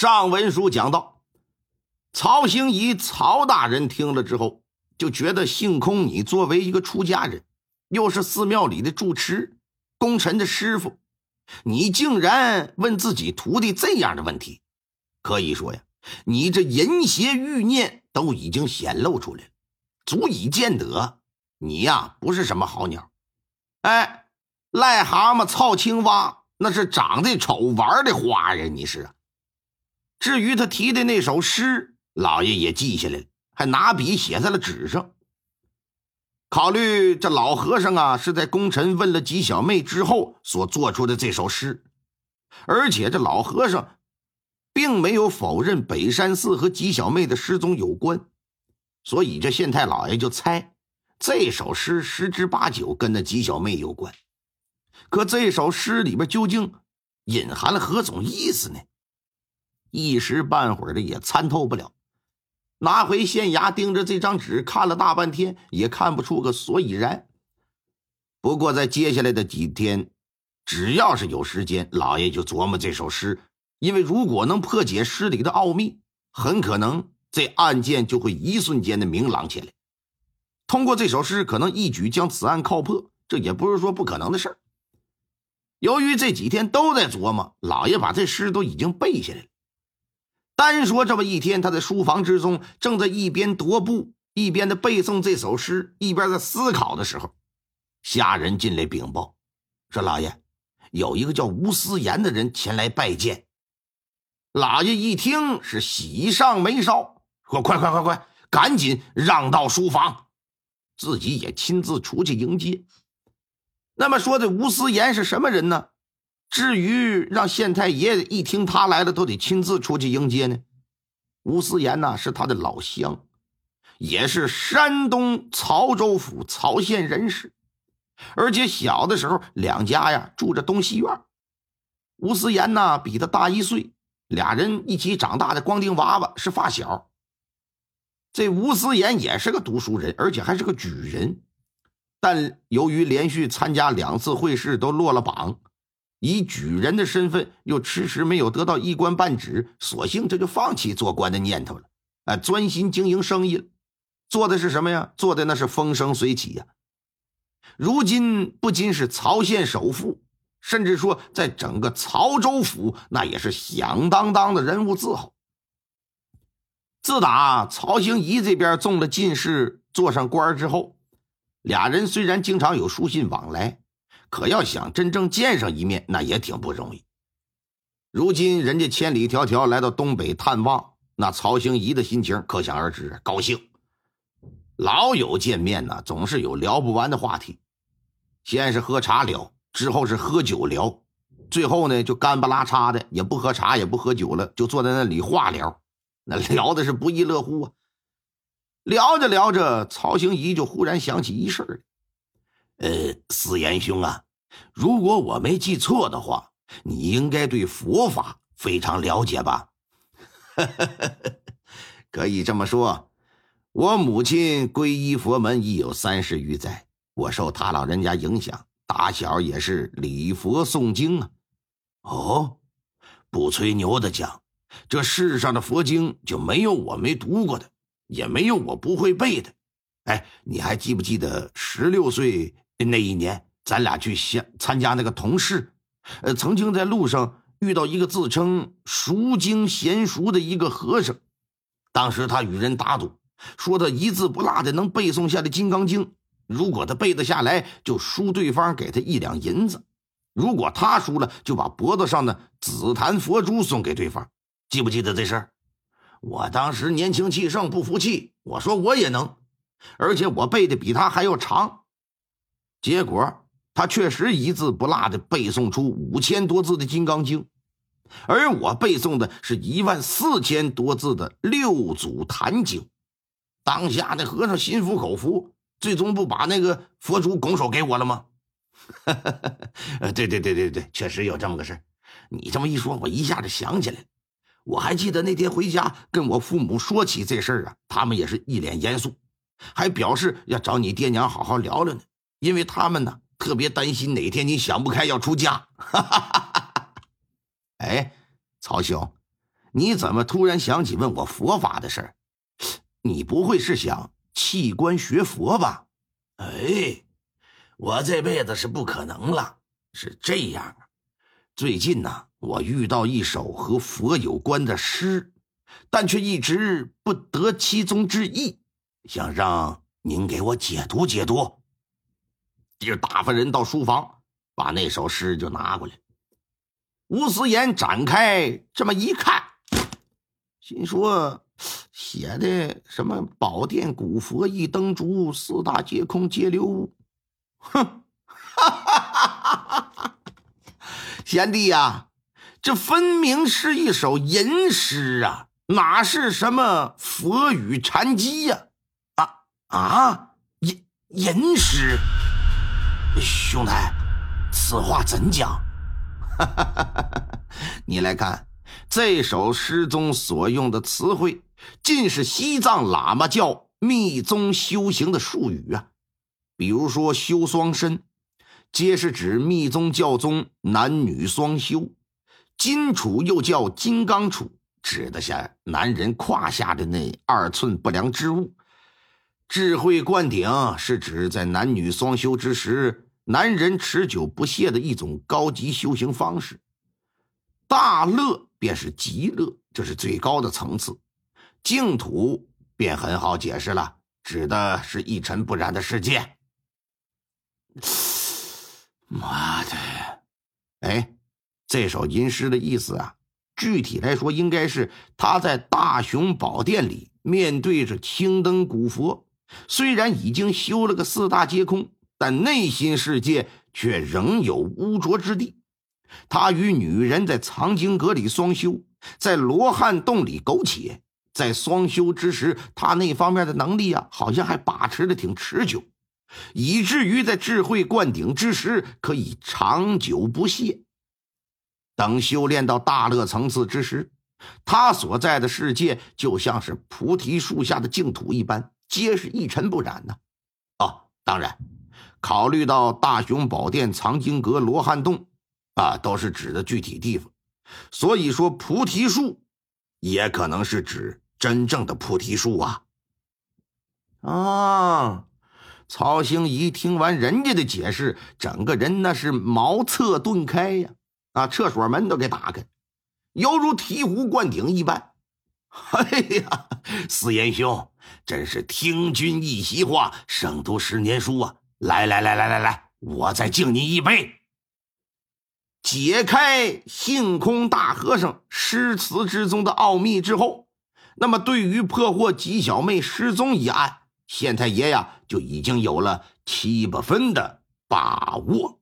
上文书讲到，曹兴仪曹大人听了之后，就觉得姓空你作为一个出家人，又是寺庙里的住持，功臣的师傅，你竟然问自己徒弟这样的问题，可以说呀，你这淫邪欲念都已经显露出来了，足以见得你呀不是什么好鸟。哎，癞蛤蟆操青蛙，那是长得丑玩的花呀！你是。至于他提的那首诗，老爷也记下来了，还拿笔写在了纸上。考虑这老和尚啊，是在功臣问了吉小妹之后所做出的这首诗，而且这老和尚并没有否认北山寺和吉小妹的失踪有关，所以这县太老爷就猜这首诗十之八九跟那吉小妹有关。可这首诗里边究竟隐含了何种意思呢？一时半会儿的也参透不了，拿回县衙盯着这张纸看了大半天，也看不出个所以然。不过在接下来的几天，只要是有时间，老爷就琢磨这首诗，因为如果能破解诗里的奥秘，很可能这案件就会一瞬间的明朗起来。通过这首诗，可能一举将此案告破，这也不是说不可能的事儿。由于这几天都在琢磨，老爷把这诗都已经背下来了。单说这么一天，他在书房之中正在一边踱步，一边的背诵这首诗，一边在思考的时候，下人进来禀报，说：“老爷，有一个叫吴思言的人前来拜见。”老爷一听是喜上眉梢，说：“快快快快，赶紧让到书房，自己也亲自出去迎接。”那么说的吴思言是什么人呢？至于让县太爷一听他来了，都得亲自出去迎接呢。吴思言呐，是他的老乡，也是山东曹州府曹县人士，而且小的时候两家呀住着东西院。吴思言呢比他大一岁，俩人一起长大的光腚娃娃是发小。这吴思言也是个读书人，而且还是个举人，但由于连续参加两次会试都落了榜。以举人的身份，又迟迟没有得到一官半职，索性这就放弃做官的念头了。哎，专心经营生意了。做的是什么呀？做的那是风生水起呀。如今不仅是曹县首富，甚至说在整个曹州府，那也是响当当的人物字号。自打曹兴仪这边中了进士，做上官之后，俩人虽然经常有书信往来。可要想真正见上一面，那也挺不容易。如今人家千里迢迢来到东北探望，那曹兴仪的心情可想而知，高兴。老友见面呢，总是有聊不完的话题。先是喝茶聊，之后是喝酒聊，最后呢就干巴拉碴的，也不喝茶也不喝酒了，就坐在那里话聊。那聊的是不亦乐乎啊。聊着聊着，曹兴仪就忽然想起一事儿。呃，思言兄啊，如果我没记错的话，你应该对佛法非常了解吧？可以这么说，我母亲皈依佛门已有三十余载，我受他老人家影响，打小也是礼佛诵经啊。哦，不吹牛的讲，这世上的佛经就没有我没读过的，也没有我不会背的。哎，你还记不记得十六岁？那一年，咱俩去相参加那个同事，呃，曾经在路上遇到一个自称熟经娴熟的一个和尚。当时他与人打赌，说他一字不落的能背诵下的《金刚经》，如果他背得下来，就输对方给他一两银子；如果他输了，就把脖子上的紫檀佛珠送给对方。记不记得这事儿？我当时年轻气盛，不服气，我说我也能，而且我背的比他还要长。结果，他确实一字不落的背诵出五千多字的《金刚经》，而我背诵的是一万四千多字的《六祖坛经》。当下那和尚心服口服，最终不把那个佛珠拱手给我了吗？对对对对对，确实有这么个事你这么一说，我一下子想起来了。我还记得那天回家跟我父母说起这事儿啊，他们也是一脸严肃，还表示要找你爹娘好好聊聊呢。因为他们呢特别担心哪天你想不开要出家。哈哈哈哈哎，曹兄，你怎么突然想起问我佛法的事儿？你不会是想弃官学佛吧？哎，我这辈子是不可能了。是这样，最近呢，我遇到一首和佛有关的诗，但却一直不得其中之意，想让您给我解读解读。就打发人到书房，把那首诗就拿过来。吴思言展开这么一看，心说：“写的什么宝殿古佛一灯烛，四大皆空皆流雾。”哼，贤弟呀，这分明是一首吟诗啊，哪是什么佛语禅机呀？啊啊，吟吟诗，兄台，此话怎讲？哈哈哈哈哈！你来看，这首诗中所用的词汇，尽是西藏喇嘛教密宗修行的术语啊。比如说“修双身”，皆是指密宗教宗男女双修；“金杵”又叫“金刚杵”，指的是男人胯下的那二寸不良之物；“智慧灌顶”是指在男女双修之时。男人持久不懈的一种高级修行方式，大乐便是极乐，这是最高的层次。净土便很好解释了，指的是一尘不染的世界。妈的！哎，这首吟诗的意思啊，具体来说，应该是他在大雄宝殿里面对着青灯古佛，虽然已经修了个四大皆空。但内心世界却仍有污浊之地。他与女人在藏经阁里双修，在罗汉洞里苟且，在双修之时，他那方面的能力啊，好像还把持的挺持久，以至于在智慧灌顶之时可以长久不懈。等修炼到大乐层次之时，他所在的世界就像是菩提树下的净土一般，皆是一尘不染呢。哦，当然。考虑到大雄宝殿、藏经阁、罗汉洞，啊，都是指的具体地方，所以说菩提树，也可能是指真正的菩提树啊。啊，曹兴仪听完人家的解释，整个人那是茅塞顿开呀，啊，厕所门都给打开，犹如醍醐灌顶一般。哎呀，四言兄真是听君一席话，胜读十年书啊！来来来来来来，我再敬你一杯。解开性空大和尚诗词之中的奥秘之后，那么对于破获吉小妹失踪一案，县太爷呀就已经有了七八分的把握。